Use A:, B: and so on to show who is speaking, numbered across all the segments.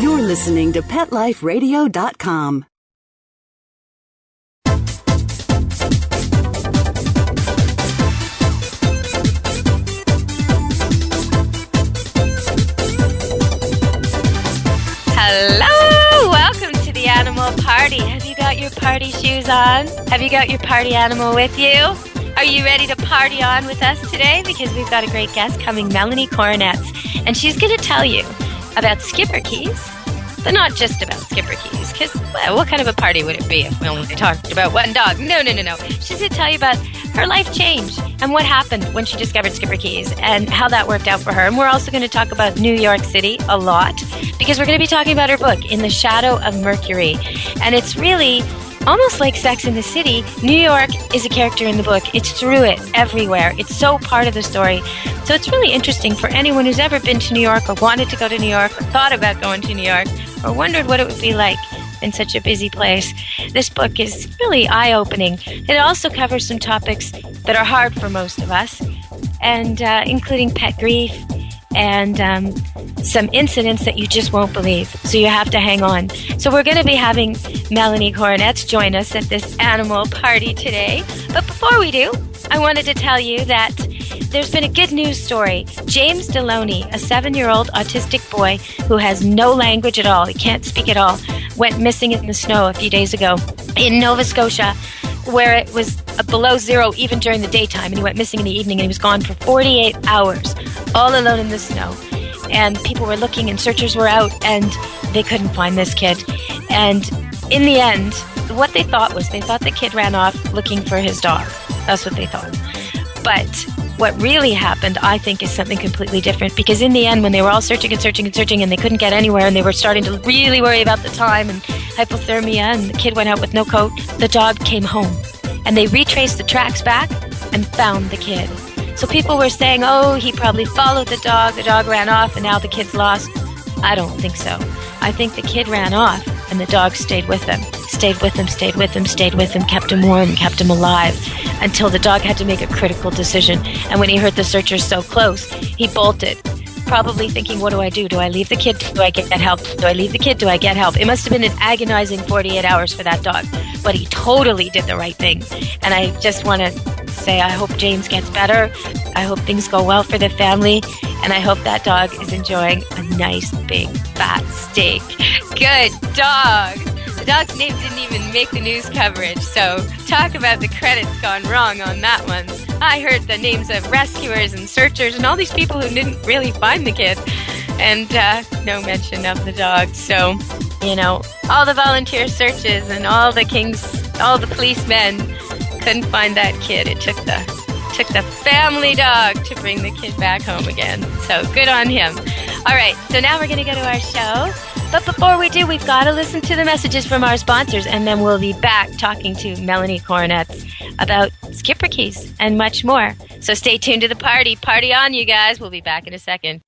A: You're listening to PetLifeRadio.com.
B: Hello! Welcome to the animal party. Have you got your party shoes on? Have you got your party animal with you? Are you ready to party on with us today? Because we've got a great guest coming, Melanie Coronetz, and she's going to tell you about Schipperkes, not just about Schipperkes, because well, what kind of a party would it be if we only talked about one dog? No, no, no, no. She's going to tell you about her life change and what happened when she discovered Schipperkes and how that worked out for her. And we're also going to talk about New York City a lot because we're going to be talking about her book, In the Shadow of Mercury. And it's really almost like Sex in the City, New York is a character in the book. It's through it everywhere. It's so part of the story. So it's really interesting for anyone who's ever been to New York or wanted to go to New York or thought about going to New York or wondered what it would be like in such a busy place. This book is really eye opening. It also covers some topics that are hard for most of us, and uh, including pet grief and um, some incidents that you just won't believe. So you have to hang on. So we're going to be having Melanie Coronetz join us at this animal party today. But before we do, I wanted to tell you that there's been a good news story. James Delorey, a seven year old autistic boy who has no language at all, he can't speak at all, went missing in the snow a few days ago in Nova Scotia where it was below zero even during the daytime, and he went missing in the evening, and he was gone for 48 hours, all alone in the snow. And people were looking, and searchers were out, and they couldn't find this kid. And in the end, what they thought was they thought the kid ran off looking for his dog. That's what they thought. But what really happened, I think, is something completely different. Because in the end, when they were all searching and searching and searching and they couldn't get anywhere and they were starting to really worry about the time and hypothermia and the kid went out with no coat, the dog came home. And they retraced the tracks back and found the kid. So people were saying, oh, he probably followed the dog, the dog ran off, and now the kid's lost. I don't think so. I think the kid ran off and the dog stayed with him. Stayed with him, stayed with him, stayed with him, kept him warm, kept him alive until the dog had to make a critical decision. And when he heard the searchers so close, he bolted, probably thinking, What do I do? Do I leave the kid? Do I get help? Do I leave the kid? Do I get help? It must have been an agonizing 48 hours for that dog, but he totally did the right thing. And I just want to say, I hope James gets better. I hope things go well for the family. And I hope that dog is enjoying a nice big fat steak. Good dog. Dog's name didn't even make the news coverage, so talk about the credits gone wrong on that one. I heard the names of rescuers and searchers and all these people who didn't really find the kid, and uh, no mention of the dog. So, you know, all the volunteer searches and all the kings, all the policemen couldn't find that kid. It took the took the family dog to bring the kid back home again. So good on him. All right, so now we're to go to our show. But before we do, we've got to listen to the messages from our sponsors, and then we'll be back talking to Melanie Coronetz about Schipperkes and much more. So stay tuned to the party. Party on, you guys. We'll be back in a second.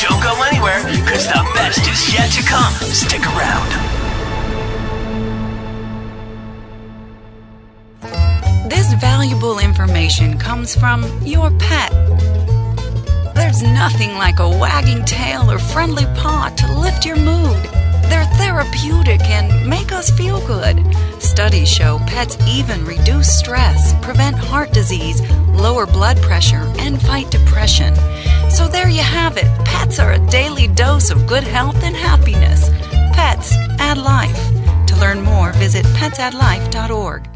C: Don't go anywhere, because the best is yet to come. Stick around.
D: This valuable information comes from your pet. There's nothing like a wagging tail or friendly paw to lift your mood. They're therapeutic and make us feel good. Studies show pets even reduce stress, prevent heart disease, lower blood pressure, and fight depression. So there you have it. Pets are a daily dose of good health and happiness. Pets add life. To learn more, visit petsaddlife.org.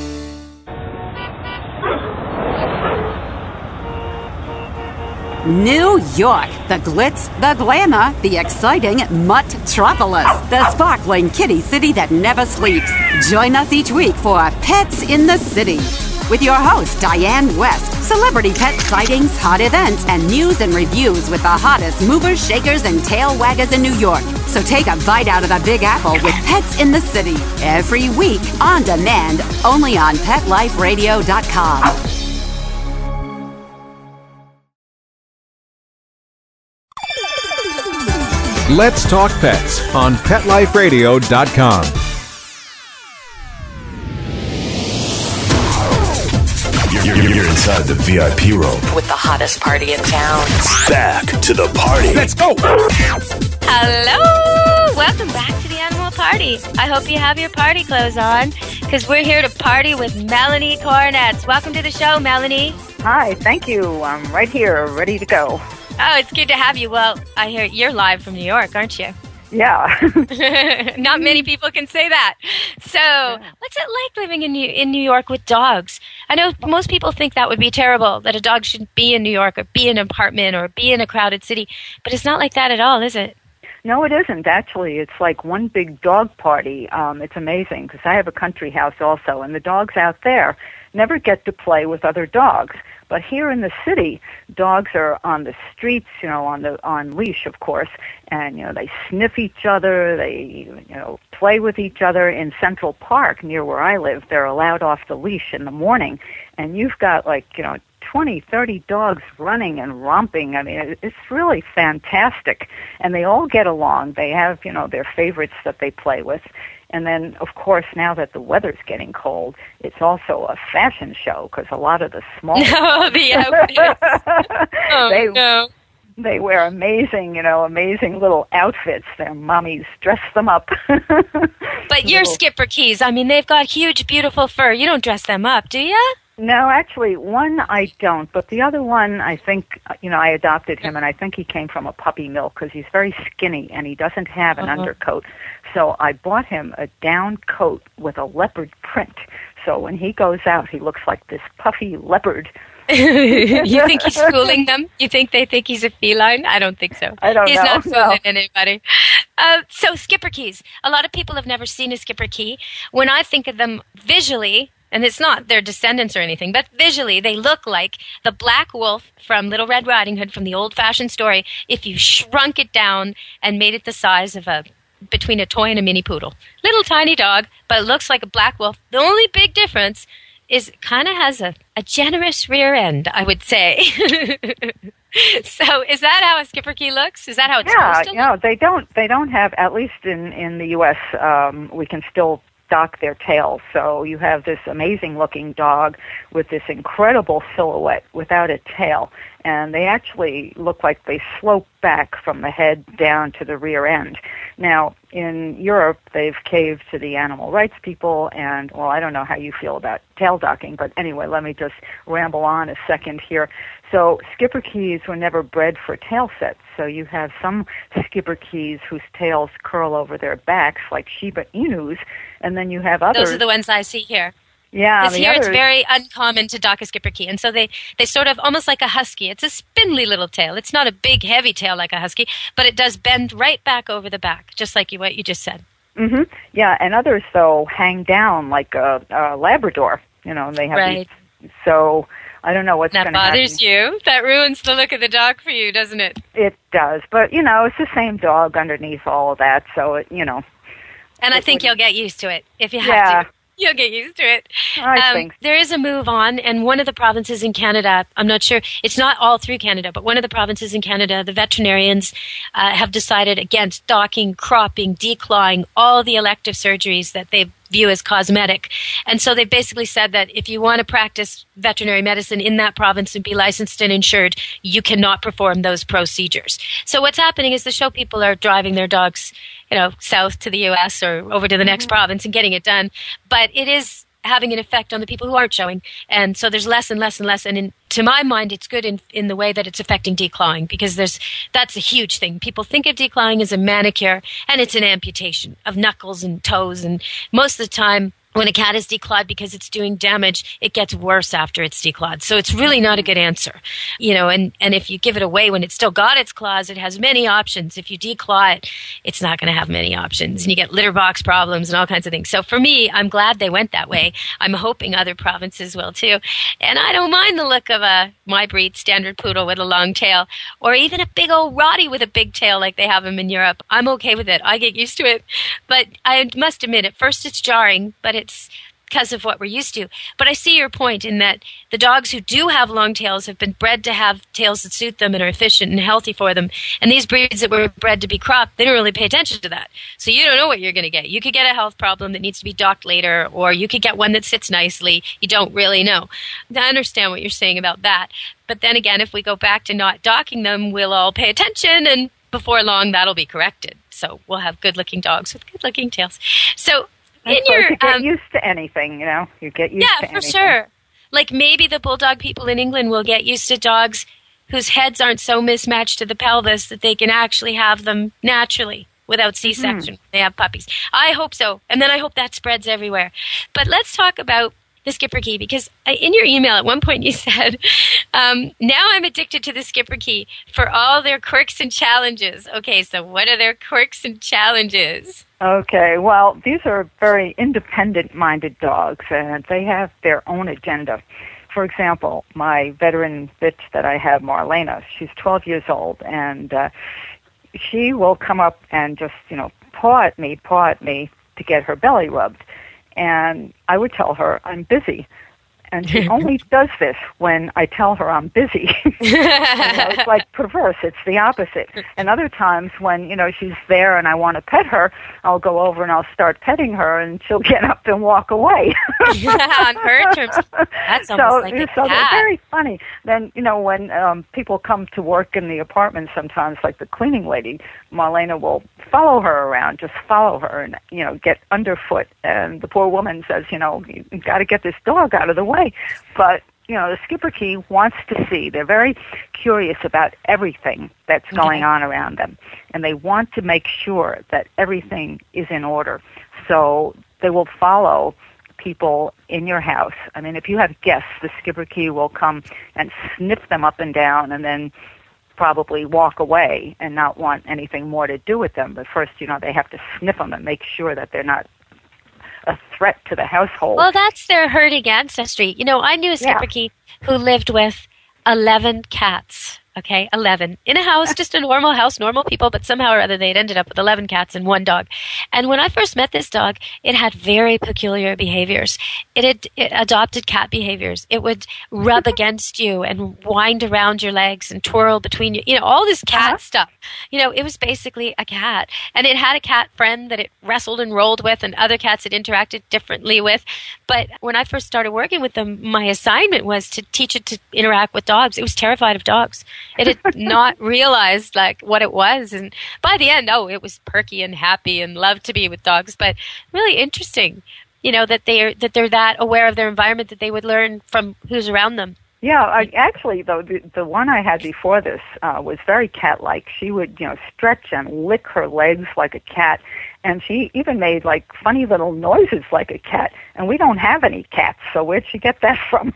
E: New York, the glitz, the glamour, the exciting Mutt-tropolis, the sparkling kitty city that never sleeps. Join us each week for Pets in the City with your host, Diane West. Celebrity pet sightings, hot events, and news and reviews with the hottest movers, shakers, and tail waggers in New York. So take a bite out of the Big Apple with Pets in the City every week on demand, only on PetLifeRadio.com.
F: Let's Talk Pets on PetLifeRadio.com.
C: You're, you're, you're inside the VIP room.
G: with the hottest party in town.
C: Back to the party.
F: Let's go!
B: Hello! Welcome back to the Animal Party. I hope you have your party clothes on because we're here to party with Melanie Cornets. Welcome to the show, Melanie.
H: Hi, thank you. I'm right here, ready to go.
B: Oh, it's good to have you. Well, I hear you're live from New York, aren't you?
H: Yeah.
B: Not many people can say that. So, what's it like living in New, in New York with dogs? I know most people think that would be terrible, that a dog shouldn't be in New York or be in an apartment or be in a crowded city, but it's not like that at all, is it?
H: no, it isn't actually. It's like one big dog party. Um, it's amazing because I have a country house also, and the dogs out there never get to play with other dogs. But here in the city, dogs are on the streets, you know, on the on leash, of course, and you know they sniff each other, they you know play with each other in Central Park near where I live. They're allowed off the leash in the morning, and you've got like you know 20, 30 dogs running and romping. I mean, it- it's really fantastic. And they all get along. They have, you know, their favorites that they play with. And then, of course, now that the weather's getting cold, it's also a fashion show because a lot of the small
B: No, oh, the outfits. Oh,
H: they
B: no.
H: they wear amazing, you know, amazing little outfits. Their mommies dress them up.
B: But your Schipperkes, I mean, they've got huge, beautiful fur. You don't dress them up, do you?
H: No, actually, one I don't, but the other one, I think, you know, I adopted him, and I think he came from a puppy mill because he's very skinny and he doesn't have an
B: Uh-huh.
H: undercoat. So I bought him a down coat with a leopard print. So when he goes out, he looks like this puffy leopard.
B: you think he's fooling them? You think they think he's a feline? I don't think so.
H: I don't
B: he's
H: know,
B: not
H: no.
B: fooling anybody. Uh, so Schipperkes. A lot of people have never seen a Schipperke. When I think of them visually, and it's not their descendants or anything, but visually they look like the black wolf from Little Red Riding Hood from the old-fashioned story. If you shrunk it down and made it the size of a between a toy and a mini poodle, little tiny dog, but it looks like a black wolf. The only big difference is it kind of has a, a generous rear end, I would say. so is that how a Schipperke looks? Is that how it's
H: yeah,
B: supposed to
H: you know, they don't they don't have at least in in the U.S. Um, we can still dock their tails. So you have this amazing looking dog with this incredible silhouette without a tail, and they actually look like they slope back from the head down to the rear end. Now in Europe, they've caved to the animal rights people, and well, I don't know how you feel about tail docking, but anyway, let me just ramble on a second here. So Schipperkes were never bred for tail sets. So you have some Schipperkes whose tails curl over their backs like Shiba Inus, and then you have others.
B: Those are the ones I see here.
H: Yeah,
B: Because here it's very uncommon to dock a Schipperke, and so they they sort of almost like a husky. It's a spindly little tail. It's not a big heavy tail like a husky, but it does bend right back over the back, just like you what you just said.
H: Mm-hmm. Yeah, and others though hang down like a, a Labrador. You know, they have
B: Right.
H: these. So I don't know what's
B: That
H: going to happen.
B: bothers you. That ruins the look of the dog for you, doesn't it?
H: It does, but you know, it's the same dog underneath all of that. So it, you know,
B: And I think you'll get used to it if you have
H: Yeah.
B: to. You'll get used to it.
H: I
B: Um,
H: think
B: there is a move on, and one of the provinces in Canada, I'm not sure, it's not all through Canada, but one of the provinces in Canada, the veterinarians uh, have decided against docking, cropping, declawing, all the elective surgeries that they've view as cosmetic. And so they basically said that if you want to practice veterinary medicine in that province and be licensed and insured, you cannot perform those procedures. So what's happening is the show people are driving their dogs, you know, south to the US or over to the next mm-hmm. province and getting it done. But it is having an effect on the people who aren't showing. And so there's less and less and less. And in, to my mind, it's good in, in the way that it's affecting declawing because there's, that's a huge thing. People think of declawing as a manicure and it's an amputation of knuckles and toes. And most of the time, when a cat is declawed because it's doing damage, it gets worse after it's declawed. So it's really not a good answer. You know, and, and if you give it away when it's still got its claws, it has many options. If you declaw it, it's not going to have many options. And you get litter box problems and all kinds of things. So for me, I'm glad they went that way. I'm hoping other provinces will too. And I don't mind the look of a my breed standard poodle with a long tail or even a big old Rottie with a big tail like they have them in Europe. I'm okay with it. I get used to it. But I must admit, at first it's jarring, but it's because of what we're used to. But I see your point in that the dogs who do have long tails have been bred to have tails that suit them and are efficient and healthy for them. And these breeds that were bred to be cropped, they don't really pay attention to that. So you don't know what you're going to get. You could get a health problem that needs to be docked later, or you could get one that sits nicely. You don't really know. I understand what you're saying about that. But then again, if we go back to not docking them, we'll all pay attention and before long that'll be corrected. So we'll have good looking dogs with good looking tails. So In your
H: you get
B: um,
H: used to anything, you know. You get used
B: yeah,
H: to
B: for sure. Like maybe the bulldog people in England will get used to dogs whose heads aren't so mismatched to the pelvis that they can actually have them naturally without C-section. They have puppies. I hope so, and then I hope that spreads everywhere. But let's talk about the Schipperke because in your email at one point you said, um, "Now I'm addicted to the Schipperke for all their quirks and challenges." Okay, so what are their quirks and challenges?
H: Okay, well, these are very independent minded dogs and they have their own agenda. For example, my veteran bitch that I have, Marlena, she's 12 years old and uh, she will come up and just, you know, paw at me, paw at me to get her belly rubbed. And I would tell her, I'm busy. And she only does this when I tell her I'm busy. you know, it's like perverse. It's the opposite. And other times when, you know, she's there and I want to pet her, I'll go over and I'll start petting her and she'll get up and walk away.
B: On her terms, that's
H: so,
B: almost like a
H: so they're very funny. Then, you know, when um people come to work in the apartment sometimes like the cleaning lady, Marlena will follow her around, just follow her and, you know, get underfoot and the poor woman says, you know, you've got to get this dog out of the way. But you know, the Schipperke wants to see. They're very curious about everything that's going on around them. And they want to make sure that everything is in order. So they will follow people in your house. I mean, if you have guests, the Schipperke will come and sniff them up and down and then probably walk away and not want anything more to do with them. But first, you know, they have to sniff them and make sure that they're not a threat to the household.
B: Well, that's their herding ancestry. You know, I knew a Schipperke who lived with 11 cats. Okay, 11. In a house, just a normal house, normal people, but somehow or other they'd ended up with 11 cats and one dog. And when I first met this dog, it had very peculiar behaviors. It had it adopted cat behaviors. It would rub against you and wind around your legs and twirl between you. You know, all this cat uh-huh. stuff. You know, it was basically a cat. And it had a cat friend that it wrestled and rolled with and other cats it interacted differently with. But when I first started working with them, my assignment was to teach it to interact with dogs. It was terrified of dogs. It had not realized like what it was. And by the end, oh, it was perky and happy and loved to be with dogs, but really interesting. You know, that they're, that they're that aware of their environment that they would learn from who's around them.
H: Yeah, I, actually, though the, the one I had before this uh, was very cat-like. She would, you know, stretch and lick her legs like a cat, and she even made like funny little noises like a cat. And we don't have any cats, so where'd she get that from?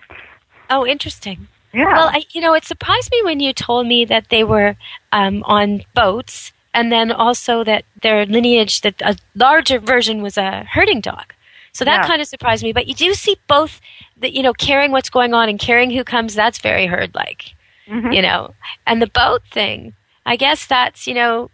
B: Oh, interesting.
H: Yeah.
B: Well, I, you know, it surprised me when you told me that they were um, on boats, and then also that their lineage, that a larger version was a herding dog. So that
H: Yeah.
B: kind of surprised me. But you do see both, that you know, caring what's going on and caring who comes. That's very herd-like,
H: Mm-hmm.
B: you know. And the boat thing, I guess that's you know,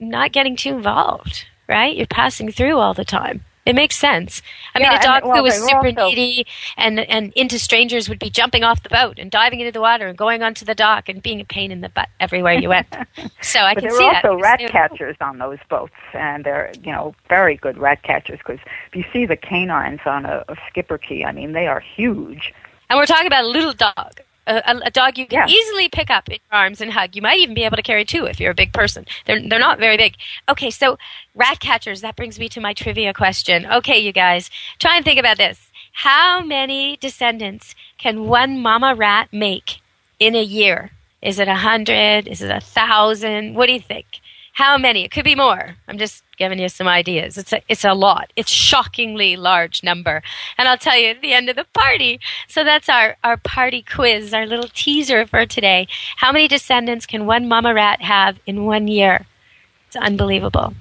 B: not getting too involved, right? You're passing through all the time. It makes sense. I
H: Yeah,
B: mean, a
H: and-
B: dog
H: well,
B: who was super
H: also-
B: needy and and into strangers would be jumping off the boat and diving into the water and going onto the dock and being a pain in the butt everywhere you went. so I can
H: there
B: see
H: were
B: that.
H: also rat catchers on those boats, and they're you know very good rat catchers because if you see the canines on a, a Schipperke, I mean they are huge.
B: And we're talking about a little dog. A, a, dog you can
H: Yeah.
B: easily pick up in your arms and hug. You might even be able to carry two if you're a big person. They're they're not very big. Okay, so rat catchers. That brings me to my trivia question. Okay, you guys, try and think about this. How many descendants can one mama rat make in a year? Is it a hundred? Is it a thousand? What do you think? How many? It could be more. I'm just giving you some ideas. It's a, it's a lot. It's shockingly large number. And I'll tell you at the end of the party. So that's our, our party quiz, our little teaser for today. How many descendants can one mama rat have in one year? It's unbelievable.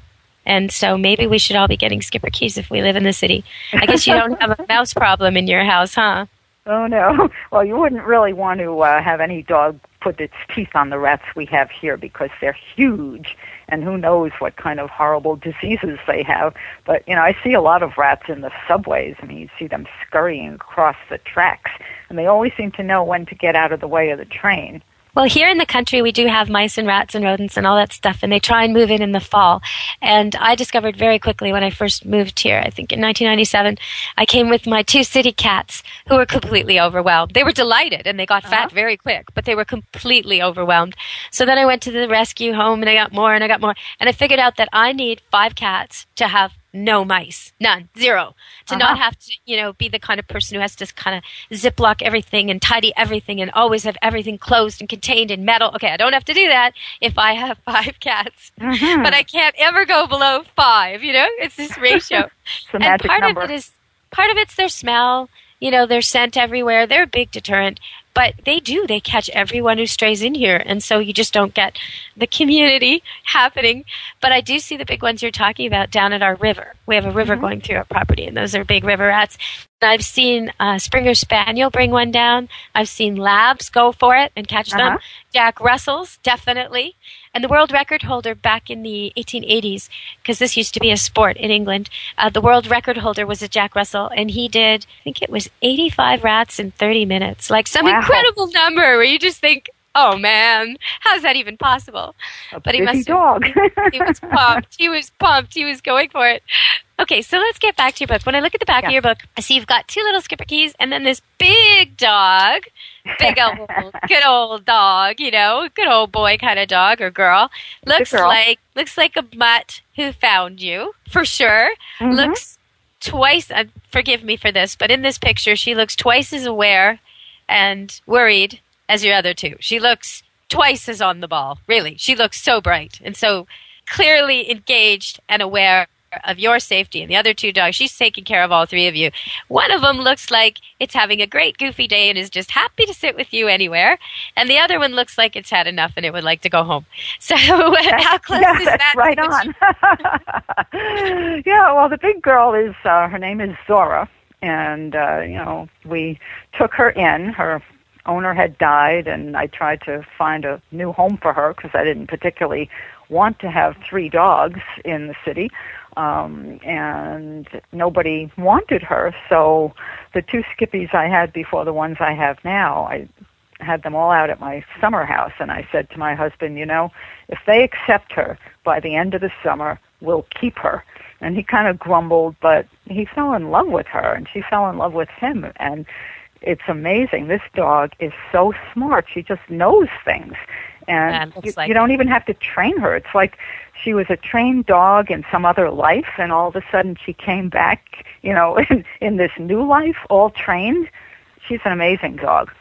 B: And so maybe we should all be getting Schipperkes if we live in the city. I guess you don't have a mouse problem in your house, huh?
H: Oh no! Well, you wouldn't really want to uh, have any dog put its teeth on the rats we have here because they're huge, and who knows what kind of horrible diseases they have. But you know, I see a lot of rats in the subways. I mean, you see them scurrying across the tracks, and they always seem to know when to get out of the way of the train.
B: Well, here in the country, we do have mice and rats and rodents and all that stuff, and they try and move in in the fall. And I discovered very quickly when I first moved here, I think in 1997, I came with my two city cats who were completely overwhelmed. They were delighted and they got uh-huh. fat very quick, but they were completely overwhelmed. So then I went to the rescue home and I got more and I got more. And I figured out that I need five cats to have no mice, none, zero. To uh-huh. not have to, you know, be the kind of person who has to kind of ziplock everything and tidy everything and always have everything closed and contained in metal. Okay, I don't have to do that if I have five cats, mm-hmm. but I can't ever go below five. You know, it's this ratio.
H: It's
B: and
H: magic
B: part
H: number.
B: of it is part of it's their smell. You know, their scent everywhere. They're a big deterrent, but they do. They catch everyone who strays in here, and so you just don't get the community happening. But I do see the big ones you're talking about down at our river. We have a river going through our property, and those are big river rats. I've seen uh, Springer Spaniel bring one down. I've seen Labs go for it and catch them.
H: Uh-huh.
B: Jack Russells, definitely. And the world record holder back in the 1880s, because this used to be a sport in England, uh, the world record holder was a Jack Russell, and he did, I think it was 85 rats in 30 minutes. Like some
H: Wow.
B: incredible number where you just think, oh man, how's that even possible? but he must
H: dog.
B: he was pumped. He was pumped. He was going for it. Okay, so let's get back to your book. When I look at the back of your book, I see you've got two little Schipperkes and then this big dog, big old, good old dog, you know, good old boy kind of dog or girl. Looks
H: girl.
B: like looks like a mutt who found you for sure.
H: Mm-hmm.
B: Looks twice. Uh, forgive me for this, but in this picture, she looks twice as aware and worried as your other two. She looks twice as on the ball. Really, she looks so bright and so clearly engaged and aware of your safety and the other two dogs. She's taking care of all three of you. One of them looks like it's having a great goofy day and is just happy to sit with you anywhere. And the other one looks like it's had enough and it would like to go home. So how close
H: yeah,
B: is that
H: right on. yeah, well, the big girl is uh, her name is Zora, and uh, you know we took her in. Her owner had died, and I tried to find a new home for her because I didn't particularly want to have three dogs in the city, um, and nobody wanted her. So the two skippies I had before the ones I have now, I had them all out at my summer house and I said to my husband, you know, if they accept her by the end of the summer, we'll keep her. And he kind of grumbled, but he fell in love with her and she fell in love with him and it's amazing. This dog is so smart. She just knows things. And you,
B: like
H: you don't even have to train her. It's like she was a trained dog in some other life and all of a sudden she came back, you know, in, in this new life, all trained. She's an amazing dog.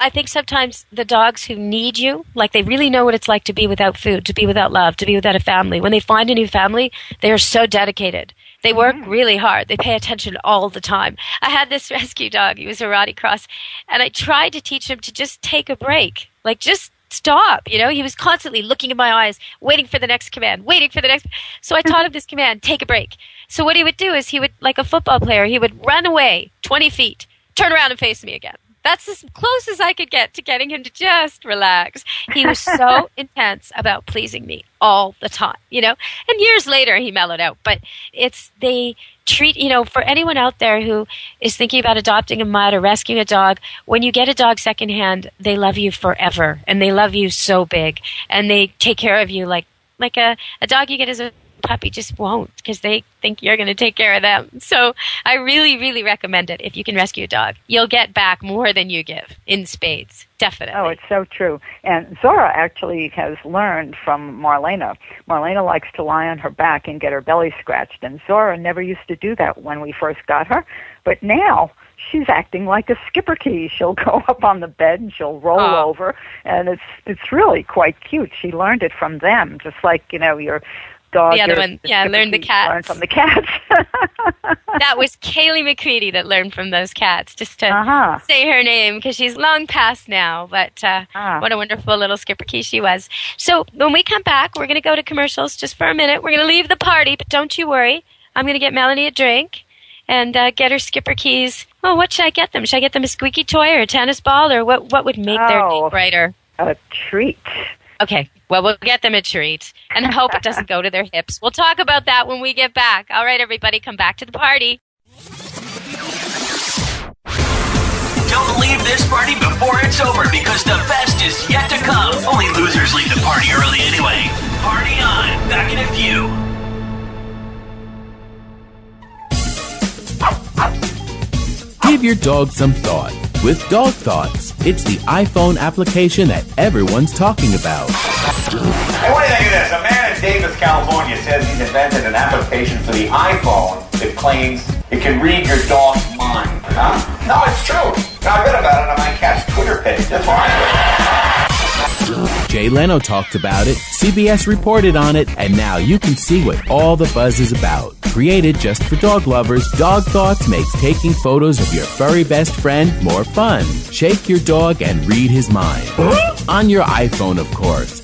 B: I think sometimes the dogs who need you, like they really know what it's like to be without food, to be without love, to be without a family. When they find a new family, they are so dedicated. They work mm-hmm. really hard. They pay attention all the time. I had this rescue dog. He was a Rottie Cross, and I tried to teach him to just take a break, like just stop. You know, he was constantly looking in my eyes, waiting for the next command, waiting for the next. So I taught him this command: take a break. So what he would do is he would, like a football player, he would run away twenty feet, turn around and face me again That's as close as I could get to getting him to just relax. He was so intense about pleasing me all the time, you know? And years later, he mellowed out. But it's, they treat, you know, for anyone out there who is thinking about adopting a mutt or rescuing a dog, when you get a dog secondhand, they love you forever. And they love you so big. And they take care of you like, like a, a dog you get as a puppy just won't because they think you're going to take care of them. So I really, really recommend it if you can rescue a dog. You'll get back more than you give in spades. Definitely.
H: Oh, it's so true. And Zora actually has learned from Marlena. Marlena likes to lie on her back and get her belly scratched, and Zora never used to do that when we first got her. But now she's acting like a Schipperke. She'll go up on the bed and she'll roll
B: Oh.
H: over, and it's it's really quite cute. She learned it from them, just like you know your dog.
B: The other one, yeah, learned the cats.
H: Learned from the cats.
B: that was Kaylee McCready that learned from those cats, just to
H: Uh-huh.
B: say her name because she's long past now. But uh,
H: Ah.
B: what a wonderful little Schipperke she was. So when we come back, we're going to go to commercials just for a minute. We're going to leave the party, but don't you worry. I'm going to get Melanie a drink and uh, get her Schipperkes. Oh, what should I get them? Should I get them a squeaky toy or a tennis ball or what? What would make their
H: Oh.
B: day brighter?
H: a treat.
B: Okay. Well, we'll get them a treat and I hope it doesn't go to their hips. We'll talk about that when we get back. All right, everybody, come back to the party.
C: Don't leave this party before it's over because the best is yet to come. Only losers leave the party early anyway. Party on. Back in a few.
I: Give your dog some thought with Dog Thoughts. It's the iPhone application that everyone's talking about.
J: What do you think of this? A man in Davis, California says he's invented an application for the iPhone that claims it can read your dog's mind. Huh? No, it's true. I read about it on my cat's Twitter page. That's why
I: Jay Leno talked about it, CBS reported on it, and now you can see what all the buzz is about. Created just for dog lovers, Dog Thoughts makes taking photos of your furry best friend more fun. Shake your dog and read his mind. On your iPhone, of course.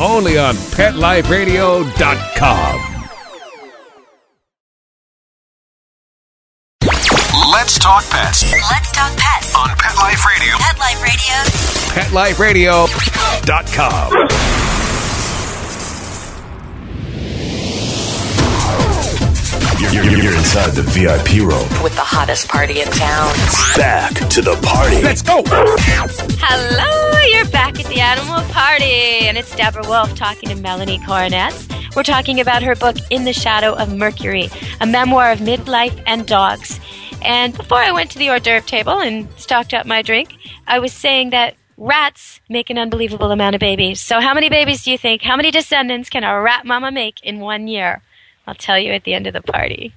F: Only on PetLifeRadio.com.
K: Let's talk pets
L: Let's talk pets
K: on Pet Life Radio.
L: Pet Life Radio.
F: PetLifeRadio.com.
K: You're, you're- you're inside the VIP room.
G: With the hottest party in town.
K: Back to the party.
F: Let's go.
B: Hello, you're back at the Animal Party, and it's Deborah Wolf talking to Melanie Coronetz. We're talking about her book, In the Shadow of Mercury, a memoir of midlife and dogs. And before I went to the hors d'oeuvre table and stocked up my drink, I was saying that rats make an unbelievable amount of babies. So, how many babies do you think? How many descendants can a rat mama make in one year? I'll tell you at the end of the party.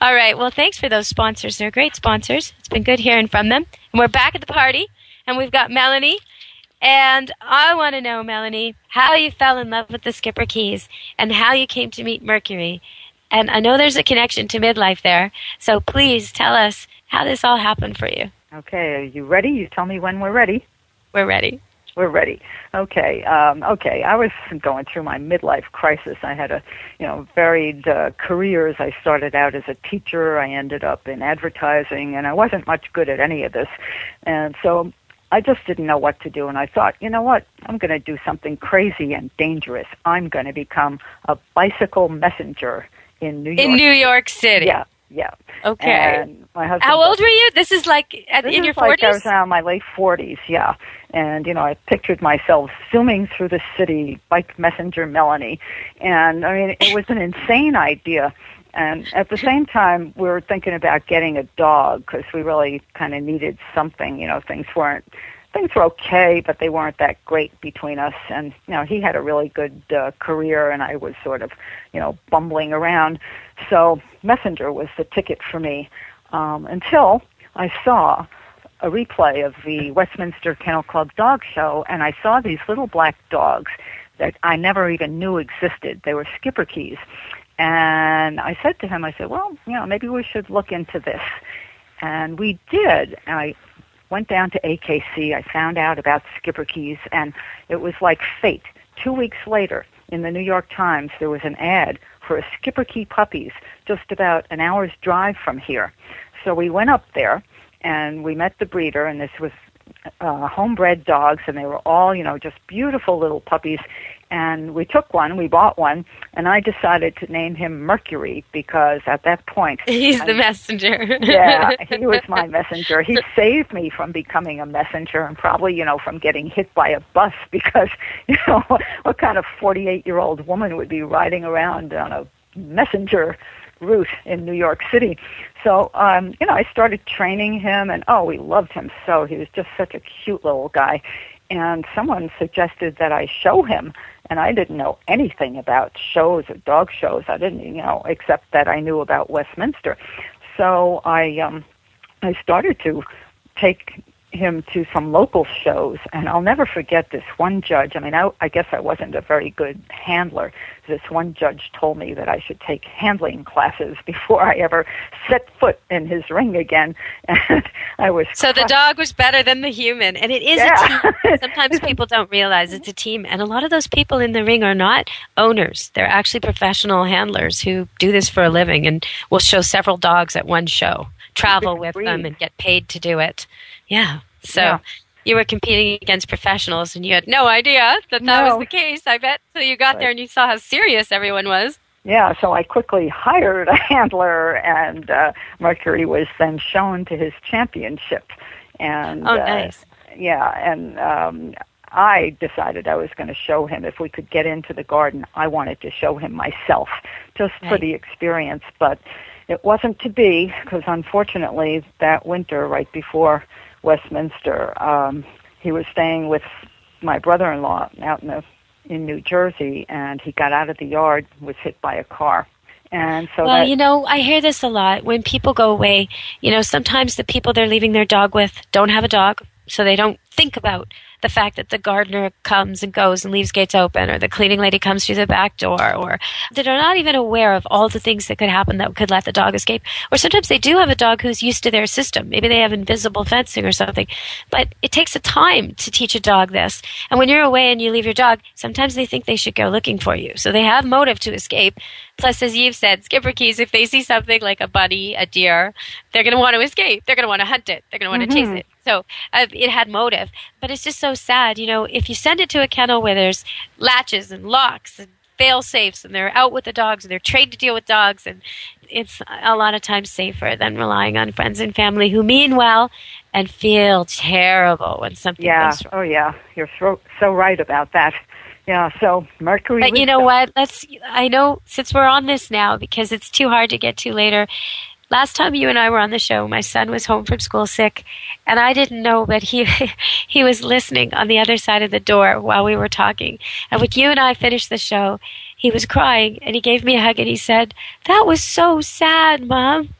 B: All right. Well, thanks for those sponsors. They're great sponsors. It's been good hearing from them. And we're back at the party, and we've got Melanie. And I want to know, Melanie, how you fell in love with the Schipperkes and how you came to meet Mercury. And I know there's a connection to midlife there. So please tell us how this all happened for you.
H: Okay, are you ready? You tell me when we're ready.
B: We're ready.
H: We're ready. Okay. Um, okay. I was going through my midlife crisis. I had a, you know, varied uh, careers. I started out as a teacher. I ended up in advertising, and I wasn't much good at any of this. And so I just didn't know what to do. And I thought, you know what? I'm going to do something crazy and dangerous. I'm going to become a bicycle messenger in New York.
B: In New York City.
H: Yeah. Yeah.
B: Okay.
H: And my husband.
B: How old were you? This is like at,
H: This
B: in
H: is
B: your
H: like I was around my late forties, yeah. And you know, I pictured myself zooming through the city, bike messenger Melanie, and I mean, it was an insane idea. And at the same time, we were thinking about getting a dog because we really kind of needed something. You know, things weren't things were okay, but they weren't that great between us. And you know, he had a really good uh, career, and I was sort of, you know, bumbling around. So Messenger was the ticket for me um, until I saw a replay of the Westminster Kennel Club Dog Show, and I saw these little black dogs that I never even knew existed. They were Schipperkes. And I said to him, I said, well, you know, maybe we should look into this. And we did. And I went down to AKC. I found out about Schipperkes, and it was like fate. Two weeks later, in the New York Times, there was an ad for a Schipperke puppies just about an hour's drive from here. So we went up there, and we met the breeder, and this was uh, homebred dogs, and they were all, you know, just beautiful little puppies. And we took one, we bought one, and I decided to name him Mercury because at that point
B: He's
H: I-
B: the messenger.
H: yeah, he was my messenger. He saved me from becoming a messenger and probably, you know, from getting hit by a bus because, you know, what kind of 48 year old woman would be riding around on a messenger route in New York City? So, um, you know, I started training him and oh, we loved him so. He was just such a cute little guy. And someone suggested that I show him and I didn't know anything about shows or dog shows. I didn't, you know, except that I knew about Westminster. So I um I started to take him to some local shows and I'll never forget this one judge. I mean, I, I guess I wasn't a very good handler. This one judge told me that I should take handling classes before I ever set foot in his ring again. And I was
B: So the dog was better than the human, and it is
H: Yeah.
B: a team. Sometimes people don't realize it's a team, and a lot of those people in the ring are not owners. They're actually professional handlers who do this for a living and will show several dogs at one show, travel with them, and get paid to do it. Yeah. So.
H: Yeah.
B: You were competing against professionals, and you had no idea that that
H: No.
B: was the case. I bet So you got there and you saw how serious everyone was.
H: Yeah, so I quickly hired a handler, and uh, Mercury was then shown to his championship. And
B: Oh,
H: uh,
B: nice.
H: yeah, and um, I decided I was going to show him if we could get into the garden. I wanted to show him myself, just for the experience. But it wasn't to be because unfortunately that winter, right before Westminster, um, he was staying with my brother-in-law out in the in New Jersey, and he got out of the yard, was hit by a car, and so
B: well,
H: that
B: you know, I hear this a lot when people go away. You know, sometimes the people they're leaving their dog with don't have a dog, so they don't think about the fact that the gardener comes and goes and leaves gates open, or the cleaning lady comes through the back door, or that are not even aware of all the things that could happen that could let the dog escape. Or sometimes they do have a dog who's used to their system. Maybe they have invisible fencing or something. But it takes a time to teach a dog this. And when you're away and you leave your dog, sometimes they think they should go looking for you. So they have motive to escape. Plus, as you've said, Schipperkes, if they see something like a bunny, a deer, they're going to want to escape. They're going to want to hunt it. They're going to want to
H: Mhm.
B: chase it. So uh, it had motive. But it's just so sad. You know, if you send it to a kennel where there's latches and locks and fail safes and they're out with the dogs and they're trained to deal with dogs and it's a lot of times safer than relying on friends and family who mean well and feel terrible when something
H: yeah,
B: goes wrong.
H: oh yeah, you're so so right about that. Yeah, so Mercury.
B: But you know what? Let's. I know since we're on this now because it's too hard to get to later. last time you and I were on the show, my son was home from school sick, and I didn't know, but he he was listening on the other side of the door while we were talking. And when you and I finished the show, he was crying, and he gave me a hug, and he said, "That was so sad, Mom."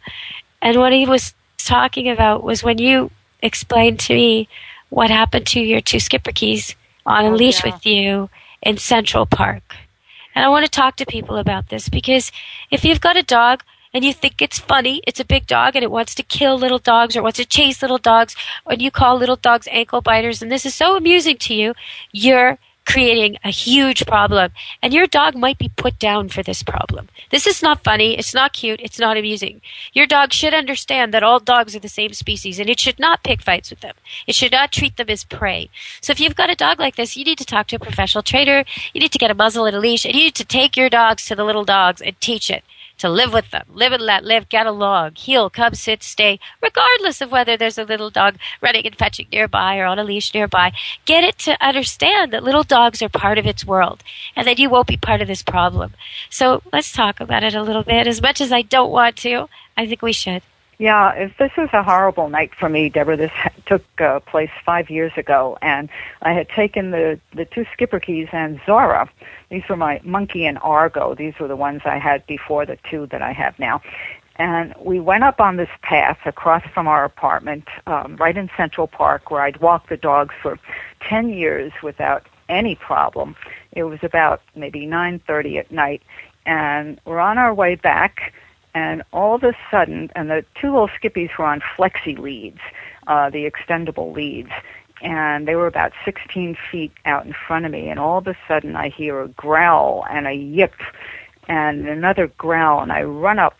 B: And what he was talking about was when you explained to me what happened to your two Schipperkes on a
H: Oh,
B: leash
H: yeah.
B: with you in Central Park. And I want to talk to people about this because if you've got a dog and you think it's funny, it's a big dog and it wants to kill little dogs or wants to chase little dogs, and you call little dogs ankle biters, and this is so amusing to you, you're creating a huge problem. And your dog might be put down for this problem. This is not funny, it's not cute, it's not amusing. Your dog should understand that all dogs are the same species and it should not pick fights with them. It should not treat them as prey. So if you've got a dog like this, you need to talk to a professional trainer, you need to get a muzzle and a leash, and you need to take your dogs to the little dogs and teach it to live with them, live and let live, get along, heel, come, sit, stay, regardless of whether there's a little dog running and fetching nearby or on a leash nearby. Get it to understand that little dogs are part of its world and that you won't be part of this problem. So let's talk about it a little bit. As much as I don't want to, I think we should.
H: Yeah, if this was a horrible night for me, Deborah. This took uh, place five years ago, and I had taken the the two Schipperkes and Zora. These were my Monkey and Argo. These were the ones I had before the two that I have now. And we went up on this path across from our apartment, um, right in Central Park, where I'd walked the dogs for ten years without any problem. It was about maybe nine thirty at night, and we're on our way back and all of a sudden, and the two little skippies were on flexi leads, uh, the extendable leads, and they were about 16 feet out in front of me, and all of a sudden I hear a growl and a yip and another growl, and I run up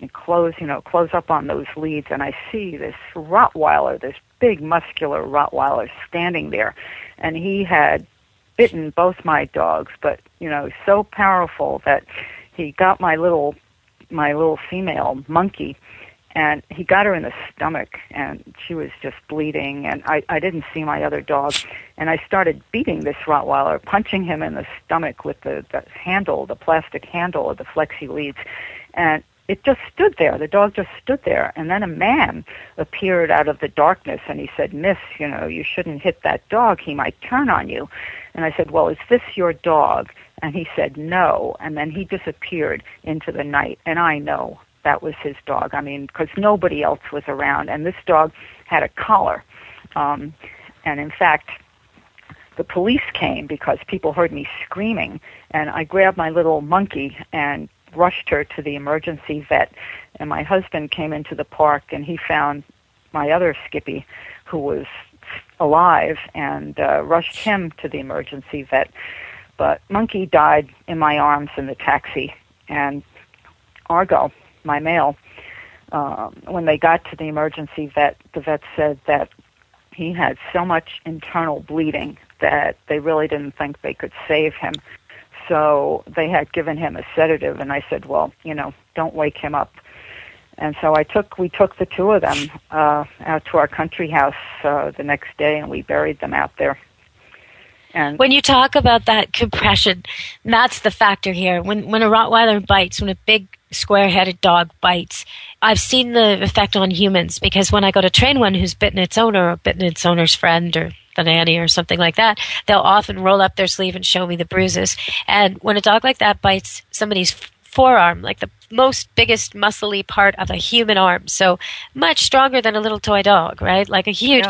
H: and close, you know, close up on those leads, and I see this Rottweiler, this big muscular Rottweiler standing there, and he had bitten both my dogs, but you know, so powerful that he got my little my little female monkey and he got her in the stomach and she was just bleeding and I, I didn't see my other dog and I started beating this Rottweiler, punching him in the stomach with the, the handle, the plastic handle of the flexi leads and it just stood there. The dog just stood there. And then a man appeared out of the darkness and he said, Miss, you know, you shouldn't hit that dog. He might turn on you. And I said, Well, is this your dog? And he said, No. And then he disappeared into the night. And I know that was his dog. I mean, because nobody else was around. And this dog had a collar. Um, and in fact, the police came because people heard me screaming. And I grabbed my little monkey and rushed her to the emergency vet. And my husband came into the park and he found my other Skippy, who was alive, and uh, rushed him to the emergency vet. But Monkey died in my arms in the taxi, and Argo, my male, um, when they got to the emergency vet, the vet said that he had so much internal bleeding that they really didn't think they could save him. So they had given him a sedative, and I said, "Well, you know, don't wake him up." And so I took we took the two of them uh, out to our country house uh, the next day, and we buried them out there. And
B: When you talk about that compression, that's the factor here. When when a Rottweiler bites, when a big square-headed dog bites, I've seen the effect on humans because when I go to train one who's bitten its owner or bitten its owner's friend or the nanny or something like that, they'll often roll up their sleeve and show me the bruises. And when a dog like that bites somebody's forearm, like the most biggest muscly part of a human arm, so much stronger than a little toy dog, right? Like a huge,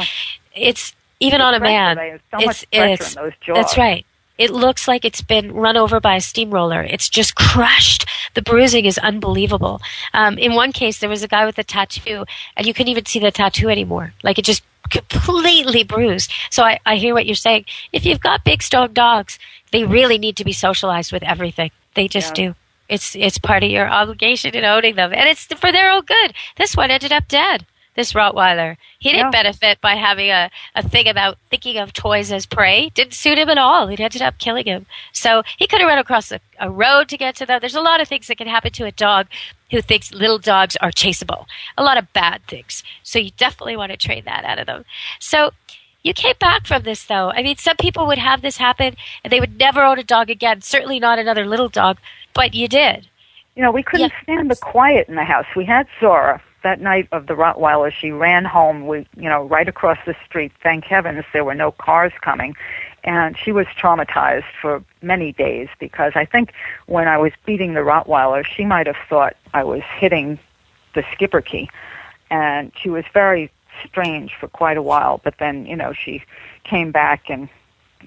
B: it's even
H: The
B: on a man.
H: so
B: it's, it's,
H: in those jaws.
B: That's right. It looks like it's been run over by a steamroller. It's just crushed. The bruising is unbelievable. Um, in one case, there was a guy with a tattoo, and you couldn't even see the tattoo anymore. Like it just completely bruised. So I, I hear what you're saying. If you've got big, strong dogs, they really need to be socialized with everything. They just
H: Yeah.
B: do. It's it's part of your obligation in owning them, and it's for their own good. This one ended up dead. This Rottweiler, he didn't benefit by having a, a thing about thinking of toys as prey. Didn't suit him at all. It ended up killing him. So he could have run across a, a road to get to them. There's a lot of things that can happen to a dog who thinks little dogs are chaseable. A lot of bad things. So you definitely want to train that out of them. So you came back from this though. I mean, some people would have this happen and they would never own a dog again. Certainly not another little dog, but you did.
H: You know, we couldn't stand the quiet in the house. We had Zora, that night of the Rottweiler, she ran home. We, you know, right across the street. Thank heavens there were no cars coming, and she was traumatized for many days because I think when I was beating the Rottweiler, she might have thought I was hitting the Schipperke, and she was very strange for quite a while. But then, you know, she came back and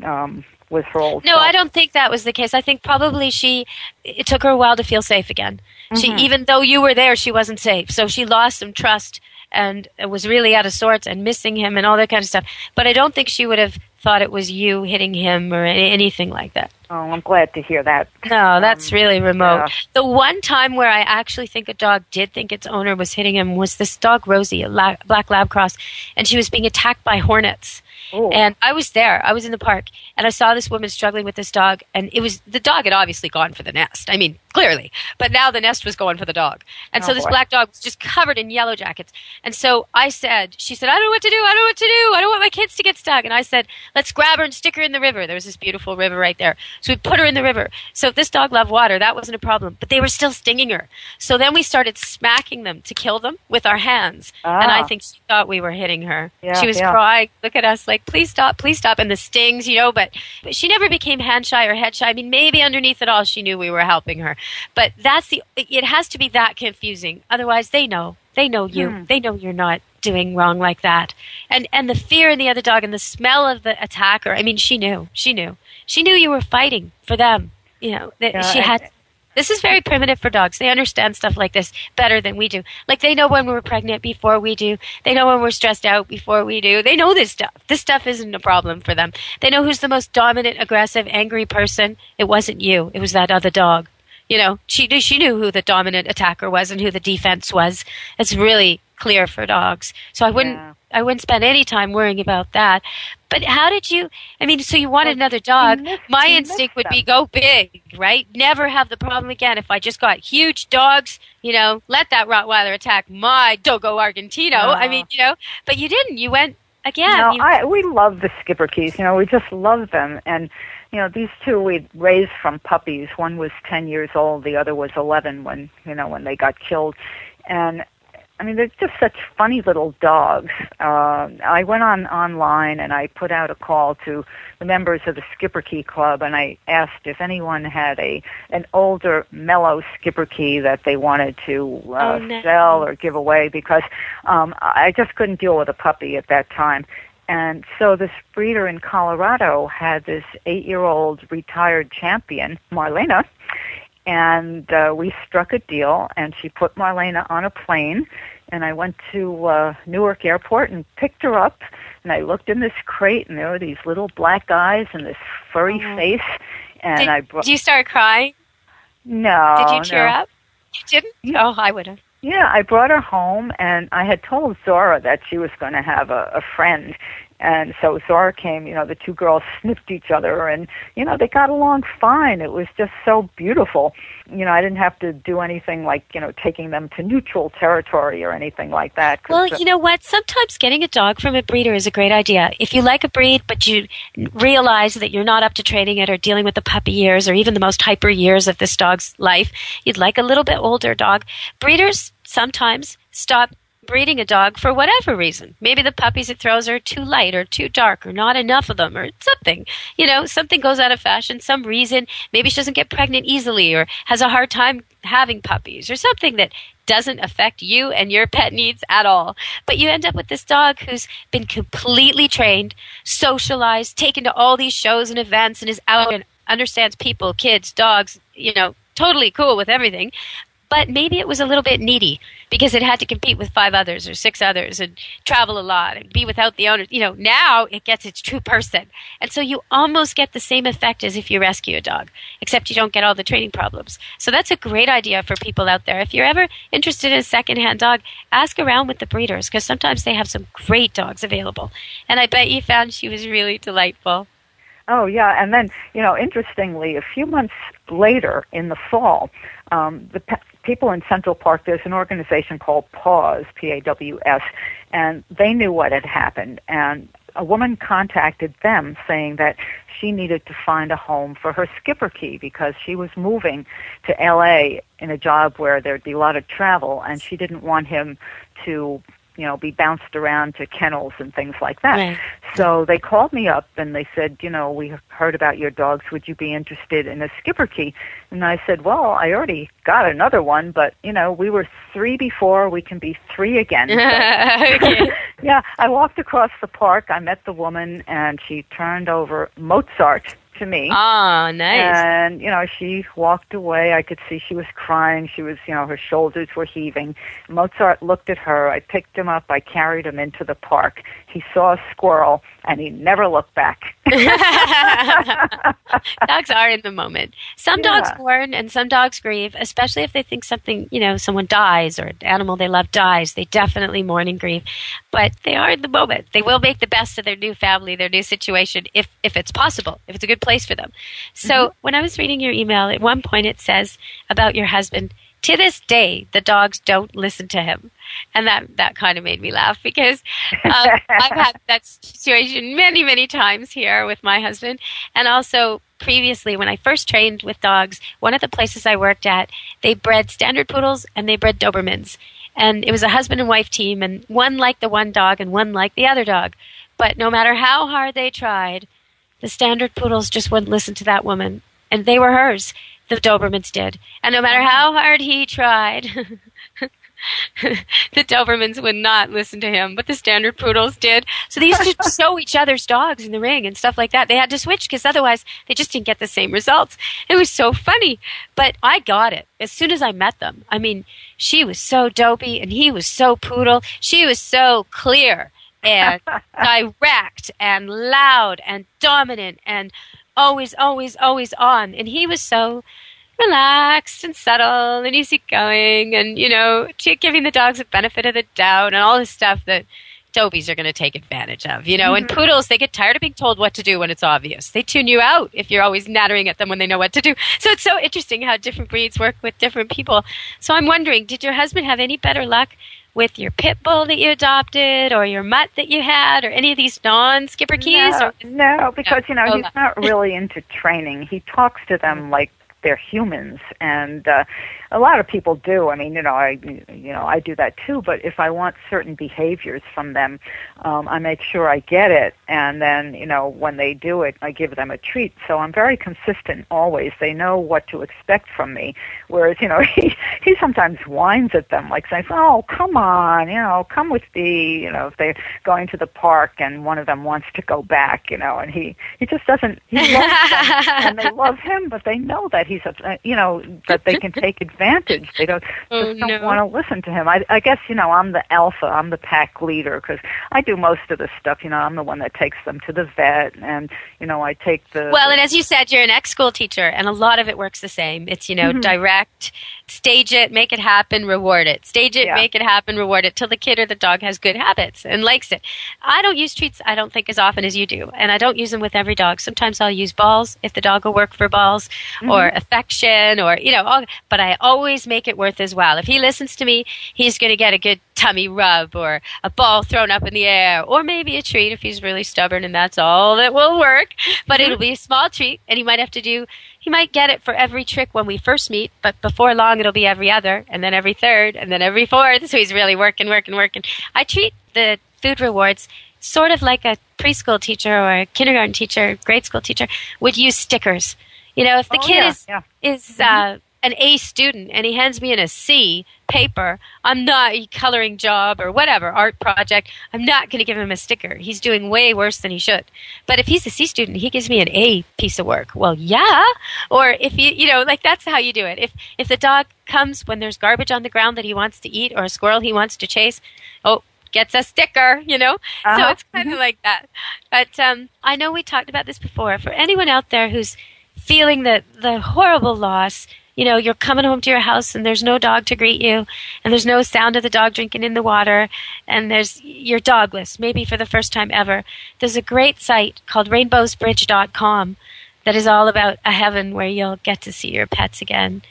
H: um, with her old.
B: No,
H: self.
B: I don't think that was the case. I think probably she. It took her a while to feel safe again. She,
H: Mhm.
B: even though you were there, she wasn't safe. So she lost some trust and was really out of sorts and missing him and all that kind of stuff. But I don't think she would have thought it was you hitting him or anything like that.
H: Oh, I'm glad to hear that.
B: No, that's really remote.
H: yeah.
B: The one time where I actually think a dog did think its owner was hitting him was this dog Rosie, a la- black lab cross, and she was being attacked by hornets. And I was there. I was in the park, and I saw this woman struggling with this dog, and it was the dog had obviously gone for the nest. I mean, clearly, but now the nest was going for the dog, and so
M: Oh,
B: this
M: boy.
B: black dog was just covered in yellow jackets. And so I said, she said, I don't know what to do. I don't know what to do. I don't want my kids to get stuck. And I said, let's grab her and stick her in the river. There was this beautiful river right there. So we put her in the river. So this dog loved water, that wasn't a problem. But they were still stinging her. So then we started smacking them to kill them with our hands. And I
H: Ah.
B: think she thought we were hitting her.
H: Yeah,
B: she was
H: yeah.
B: crying. Look at us, like, please stop, please stop. And the stings, you know, but, but she never became hand shy or head shy. I mean, maybe underneath it all, she knew we were helping her. But that's the, it has to be that confusing. Otherwise, they know. They know you.
M: Hmm.
B: They know you're not doing wrong like that. And and the fear in the other dog and the smell of the attacker. I mean, she knew. She knew. She knew you were fighting for them. You know, that
H: Yeah,
B: she had this is very primitive for dogs. They understand stuff like this better than we do. Like they know when we're pregnant before we do. They know when we're stressed out before we do. They know this stuff. This stuff isn't a problem for them. They know who's the most dominant, aggressive, angry person. It wasn't you. It was that other dog. You know, she knew she knew who the dominant attacker was and who the defense was. It's really clear for dogs. So I wouldn't I wouldn't spend any time worrying about that. But how did you I mean, so you wanted another dog. My instinct would
H: missed
B: be go big, right? Never have the problem again. If I just got huge dogs, you know, let that Rottweiler attack my Dogo Argentino. I mean, uh-huh. you know, but you didn't. You went again.
H: No,
B: You-
H: I we love the Schipperkes. You know, we just love them. And you know, these two we raised from puppies. One was ten years old, the other was eleven when you know when they got killed. And I mean, they're just such funny little dogs. Uh, I went on online and I put out a call to the members of the Schipperke Club, and I asked if anyone had a an older, mellow Schipperke that they wanted to uh,
M: Oh, no.
H: sell or give away because um, I just couldn't deal with a puppy at that time. And so this breeder in Colorado had this eight-year-old retired champion, Marlena, and uh, we struck a deal. And she put Marlena on a plane, and I went to uh, Newark Airport and picked her up. And I looked in this crate, and there were these little black eyes and this furry face. And
B: did,
H: I brought.
B: did you start crying?
H: no.
B: did you cheer
H: no.
B: up? You didn't? Oh, I would have.
H: Yeah, I brought her home, and I had told Zora that she was going to have a, a friend. And so Zora came, you know, the two girls sniffed each other, and, you know, they got along fine. It was just so beautiful. You know, I didn't have to do anything like, you know, taking them to neutral territory or anything like that.
B: Well, you know what? Sometimes getting a dog from a breeder is a great idea. If you like a breed, but you realize that you're not up to training it or dealing with the puppy years or even the most hyper years of this dog's life, you'd like a little bit older dog. Breeders sometimes stop breeding a dog for whatever reason. Maybe the puppies it throws are too light or too dark or not enough of them or something. You know, something goes out of fashion, some reason. Maybe she doesn't get pregnant easily or has a hard time having puppies or something that doesn't affect you and your pet needs at all. But you end up with this dog who's been completely trained, socialized, taken to all these shows and events and is out and understands people, kids, dogs, you know, totally cool with everything. But maybe it was a little bit needy because it had to compete with five others or six others and travel a lot and be without the owner. You know, now it gets its true person. And so you almost get the same effect as if you rescue a dog, except you don't get all the training problems. So that's a great idea for people out there. If you're ever interested in a secondhand dog, ask around with the breeders because sometimes they have some great dogs available. And I bet you found she was really delightful.
H: Oh yeah, and then you know, interestingly, a few months later in the fall, um, the people in Central Park, there's an organization called PAWS, P-A-W-S, and they knew what had happened, and a woman contacted them saying that she needed to find a home for her Schipperke because she was moving to LA in a job where there'd be a lot of travel and she didn't want him to you know, be bounced around to kennels and things like that.
B: Right.
H: So they called me up and they said, you know, we heard about your dogs. Would you be interested in a Schipperke? And I said, well, I already got another one, but you know, we were three before. We can be three again. So- yeah, I walked across the park. I met the woman, and she turned over Mozart to me.
B: Oh, nice.
H: And you know, she walked away. I could see she was crying. She was, you know, her shoulders were heaving. Mozart looked at her. I picked him up. I carried him into the park. He saw a squirrel, and he never looked back.
B: dogs are in the moment. Some dogs mourn and some dogs grieve, especially if they think something, you know, someone dies or an animal they love dies. They definitely mourn and grieve. But they are in the moment. They will make the best of their new family, their new situation, if, if it's possible, if it's a good place for them. So when I was reading your email, at one point it says about your husband, to this day, the dogs don't listen to him. And that, that kind of made me laugh because um, I've had that situation many, many times here with my husband. And also previously, when I first trained with dogs, one of the places I worked at, they bred standard poodles and they bred Dobermans. And it was a husband and wife team, and one liked the one dog and one liked the other dog. But no matter how hard they tried, the standard poodles just wouldn't listen to that woman. And they were hers. The Dobermans did. And no matter how hard he tried, the Dobermans would not listen to him, but the standard poodles did. So they used to show each other's dogs in the ring and stuff like that. They had to switch because otherwise they just didn't get the same results. It was so funny. But I got it as soon as I met them. I mean, she was so dopey and he was so poodle. She was so clear and direct and loud and dominant and always, always, always on. And he was so relaxed and subtle and easygoing and, you know, giving the dogs the benefit of the doubt and all this stuff that Dobies are going to take advantage of, you know. And
H: Mhm.
B: poodles, they get tired of being told what to do when it's obvious. They tune you out if you're always nattering at them when they know what to do. So it's so interesting how different breeds work with different people. So I'm wondering, did your husband have any better luck with your pit bull that you adopted or your mutt that you had or any of these non-Schipperkes?
H: No, no, because you know
B: Oh,
H: he's
B: no.
H: not really into training. He talks to them like they're humans, and uh, a lot of people do. I mean, you know, I you know I do that too. But if I want certain behaviors from them, um, I make sure I get it, and then you know when they do it, I give them a treat. So I'm very consistent always. They know what to expect from me. Whereas you know he he sometimes whines at them, like saying, "Oh, come on, you know, come with me." You know, if they're going to the park and one of them wants to go back, you know, and he he just doesn't. He loves them, and they love him, but they know that he's a you know that they can take advantage. They don't
B: Oh,
H: just don't
B: no.
H: want to listen to him. I I guess you know I'm the alpha. I'm the pack leader because I do most of the stuff. You know, I'm the one that takes them to the vet, and you know I take the
B: Well, and as you said, you're an ex-school teacher, and a lot of it works the same. It's you know
H: Mhm.
B: direct, stage it, make it happen, reward it. Stage it,
H: Yeah.
B: make it happen, reward it, till the kid or the dog has good habits and likes it. I don't use treats. I don't think as often as you do, and I don't use them with every dog. Sometimes I'll use balls if the dog will work for balls, or
H: Mhm.
B: affection, or you know. All, but I always make it worth his while. If he listens to me, he's going to get a good tummy rub or a ball thrown up in the air or maybe a treat if he's really stubborn and that's all that will work. But it'll be a small treat and he might have to do he might get it for every trick when we first meet but before long it'll be every other and then every third and then every fourth. So he's really working working working. I treat the food rewards sort of like a preschool teacher or a kindergarten teacher grade school teacher would use stickers. You know if the
H: Oh,
B: kid
H: yeah,
B: is
H: yeah.
B: is uh, an A student and he hands me in a C paper, I'm not a coloring job or whatever art project. I'm not going to give him a sticker. He's doing way worse than he should. But if he's a C student, he gives me an A piece of work. Well, yeah. Or if you you know like that's how you do it. If if the dog comes when there's garbage on the ground that he wants to eat or a squirrel he wants to chase, oh gets a sticker, you know? So
H: Uh-huh.
B: it's kind of like that. But um, I know we talked about this before. For anyone out there who's feeling the, the horrible loss, you know, you're coming home to your house and there's no dog to greet you, and there's no sound of the dog drinking in the water, and there's you're dogless, maybe for the first time ever. There's a great site called rainbowsbridge.com that is all about a heaven where you'll get to see your pets again.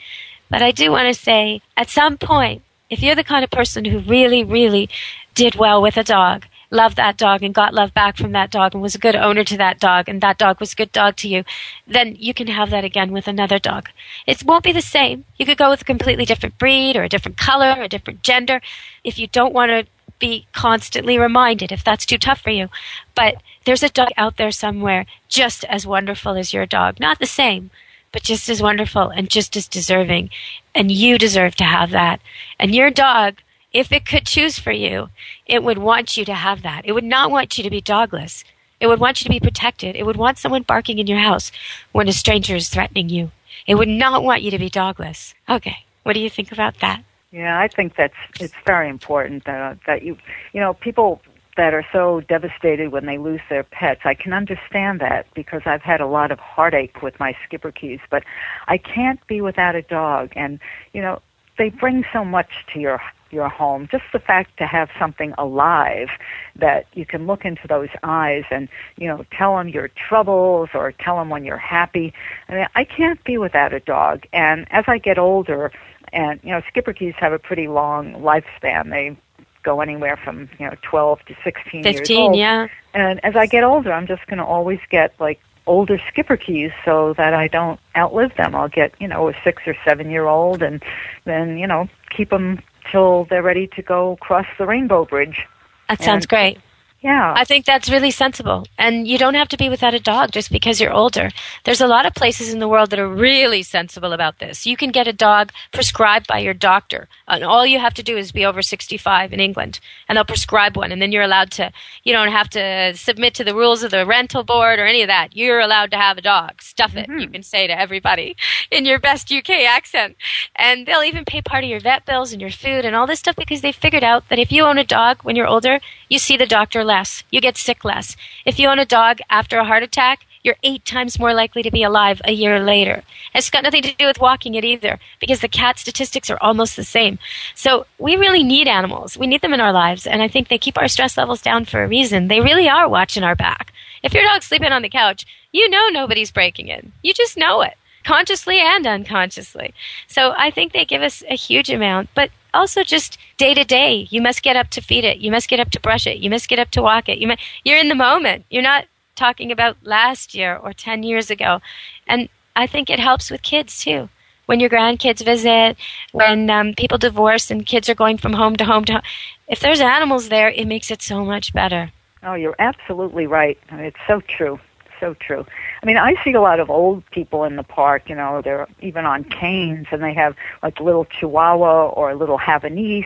B: But I do want to say, at some point, if you're the kind of person who really, really did well with a dog, loved that dog and got love back from that dog and was a good owner to that dog and that dog was a good dog to you, then you can have that again with another dog. It won't be the same. You could go with a completely different breed or a different color or a different gender if you don't want to be constantly reminded if that's too tough for you. But there's a dog out there somewhere just as wonderful as your dog. Not the same, but just as wonderful and just as deserving. And you deserve to have that. And your dog, if it could choose for you, it would want you to have that. It would not want you to be dogless. It would want you to be protected. It would want someone barking in your house when a stranger is threatening you. It would not want you to be dogless. Okay. What do you think about that?
H: Yeah, I think that's it's very important that uh, that you you know people that are so devastated when they lose their pets. I can understand that because I've had a lot of heartache with my Schipperkes, but I can't be without a dog and you know they bring so much to your your home. Just the fact to have something alive that you can look into those eyes and, you know, tell them your troubles or tell them when you're happy. I mean, I can't be without a dog. And as I get older, and you know, Schipperkes have a pretty long lifespan. They go anywhere from you know 12 to 16 years
B: 15,
H: old.
B: yeah.
H: And as I get older, I'm just going to always get like older Schipperkes so that I don't outlive them. I'll get you know a six or seven year old, and then you know keep them till they're ready to go cross the rainbow bridge.
B: That sounds
H: And-
B: great.
H: Yeah.
B: I think that's really sensible. And you don't have to be without a dog just because you're older. There's a lot of places in the world that are really sensible about this. You can get a dog prescribed by your doctor. And all you have to do is be over 65 in England and they'll prescribe one and then you're allowed to, you don't have to submit to the rules of the rental board or any of that. You're allowed to have a dog. Stuff it. You mm-hmm. can say to everybody in your best UK accent. And they'll even pay part of your vet bills and your food and all this stuff because they figured out that if you own a dog when you're older, you see the doctor less. You get sick less. If you own a dog after a heart attack, you're eight times more likely to be alive a year later. It's got nothing to do with walking it either, because the cat statistics are almost the same. So we really need animals. We need them in our lives, and I think they keep our stress levels down for a reason. They really are watching our back. If your dog's sleeping on the couch, you know nobody's breaking in. You just know it, consciously and unconsciously. So I think they give us a huge amount, but also just day to day. You must get up to feed it. You must get up to brush it. You must get up to walk it. You mu- you're in the moment. You're not talking about last year or 10 years ago. And I think it helps with kids too. When your grandkids visit, when um, people divorce and kids are going from home to home to home. If there's animals there, it makes it so much better.
H: Oh, you're absolutely right. It's so true. So true. I mean, I see a lot of old people in the park, you know, they're even on canes and they have like a little chihuahua or a little Havanese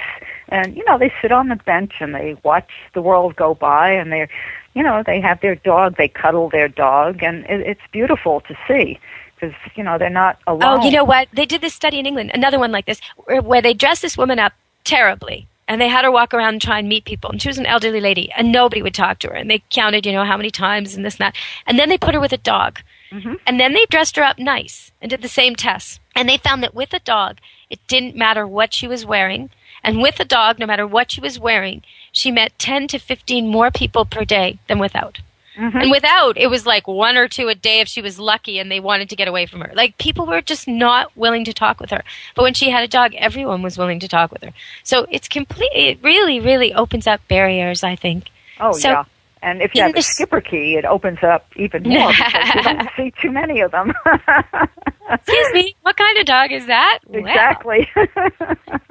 H: and, you know, they sit on the bench and they watch the world go by and they're, you know, they have their dog, they cuddle their dog and it, it's beautiful to see because, you know, they're not alone.
B: Oh, you know what? They did this study in England, another one like this, where, where they dressed this woman up terribly. And they had her walk around and try and meet people. And she was an elderly lady, and nobody would talk to her. And they counted, you know, how many times and this and that. And then they put her with a dog. Mm-hmm. And then they dressed her up nice and did the same tests. And they found that with a dog, it didn't matter what she was wearing. And with a dog, no matter what she was wearing, she met 10 to 15 more people per day than without. Mm-hmm. And without, it was like one or two a day if she was lucky and they wanted to get away from her. Like people were just not willing to talk with her. But when she had a dog, everyone was willing to talk with her. So it's complete, it really, really opens up barriers, I think.
H: Oh,
B: So-
H: yeah. And if you have a Schipperke, it opens up even more because you don't see too many of them.
B: Excuse me, what kind of dog is that? Wow.
H: exactly.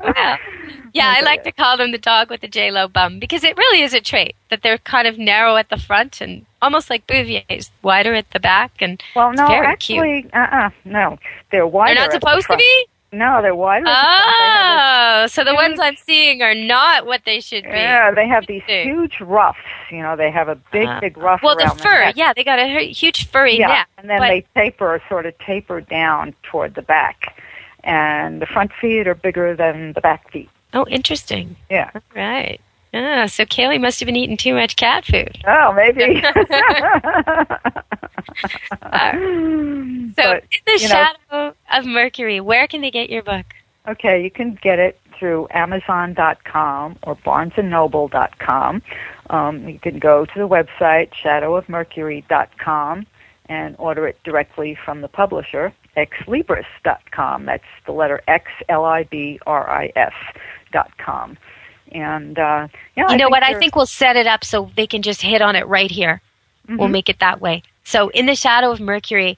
B: Wow. Yeah, oh, I like to call them the dog with the J Lo bum because it really is a trait that they're kind of narrow at the front and almost like Bouvier's, wider at the back, and
H: well, no, actually,
B: cute.
H: uh-uh, no. They're wider.
B: They're not
H: at the
B: supposed to be.
H: No, they're wider. at the front. They have
B: Oh, so the ones I'm seeing are not what they should be.
H: Yeah, they have these huge ruffs. You know, they have a big,
B: Uh,
H: big ruff
B: Well, the fur, yeah, they got a huge furry
H: yeah,
B: neck.
H: and then
B: but-
H: they taper, sort of taper down toward the back, and the front feet are bigger than the back feet.
B: Oh, interesting.
H: Yeah.
B: All right. Ah, so Kaylee must have been eating too much cat food.
H: Oh, maybe.
B: So,
H: But,
B: in the
H: you know-
B: shadow of Mercury, where can they get your book?
H: Okay, you can get it through Amazon.com or BarnesandNoble.com. Um, you can go to the website shadowofmercury.com and order it directly from the publisher, xlibris.com. That's the letter X L I B R I S dot com. And uh, yeah,
B: you
H: I
B: know what? I think we'll set it up so they can just hit on it right here. We'll
H: Mhm.
B: make it that way. So, In the Shadow of Mercury,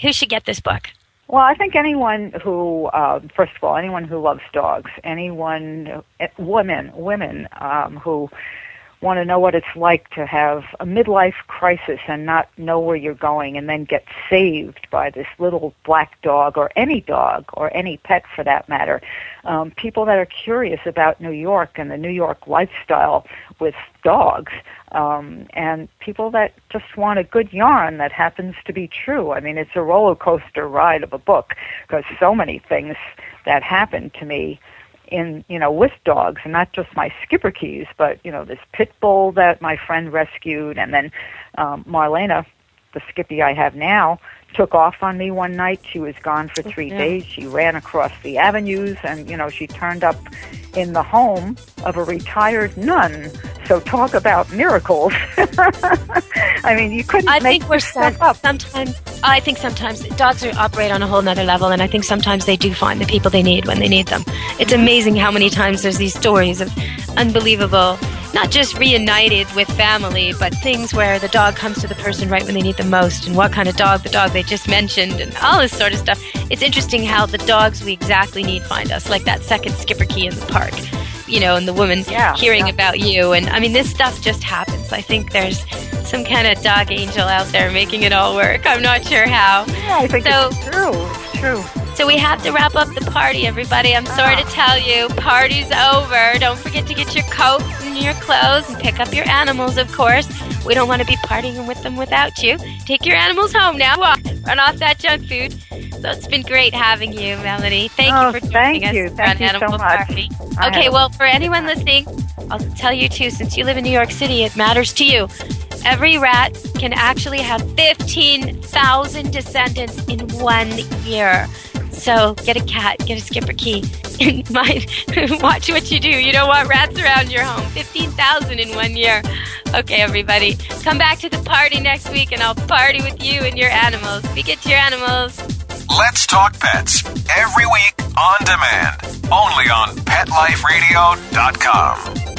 B: who should get this book?
H: Well, I think anyone who, uh, first of all, anyone who loves dogs, anyone, uh, women, women um, who want to know what it's like to have a midlife crisis and not know where you're going and then get saved by this little black dog or any dog or any pet for that matter. Um, people that are curious about New York and the New York lifestyle with dogs. Um, and people that just want a good yarn that happens to be true. I mean, it's a roller coaster ride of a book because so many things that happened to me in you know with dogs and not just my Schipperkes but you know this pit bull that my friend rescued and then um marlena the skippy i have now took off on me one night she was gone for three
B: Yeah.
H: days she ran across the avenues and you know she turned up in the home of a retired nun so talk about miracles i mean you couldn't
B: I
H: make
B: think we're
H: stuff
B: some, sometimes. I think sometimes dogs are, operate on a whole nother level, and I think sometimes they do find the people they need when they need them. It's amazing how many times there's these stories of unbelievable, not just reunited with family, but things where the dog comes to the person right when they need the most, and what kind of dog the dog they just mentioned, and all this sort of stuff. It's interesting how the dogs we exactly need find us, like that second Schipperke in the park. You know, and the woman
H: Yeah,
B: hearing
H: yeah.
B: about you, and I mean, this stuff just happens. I think there's some kind of dog angel out there making it all work. I'm not sure how.
H: yeah i think
B: So-
H: it's true it's true
B: So we have to wrap up the party, everybody. I'm sorry to ah. tell you, party's over. Don't forget to get your coats and your clothes and pick up your animals, of course. We don't want to be partying with them without you. Take your animals home now. Run off that junk food. So it's been great having you, Melanie. Thank
H: Oh,
B: you for joining us
H: you.
B: for
H: Thank
B: an
H: you so
B: animal
H: much.
B: party.
H: I
B: Okay, well, for anyone listening, I'll tell you too, since you live in New York City, it matters to you. Every rat can actually have 15,000 descendants in one year. So get a cat, get a Schipperke, mind, watch what you do. You don't want rats around your home. 15,000 in one year. Okay, everybody, come back to the party next week and I'll party with you and your animals. Be good to your animals.
M: Let's Talk Pets every week on demand, only on PetLifeRadio.com.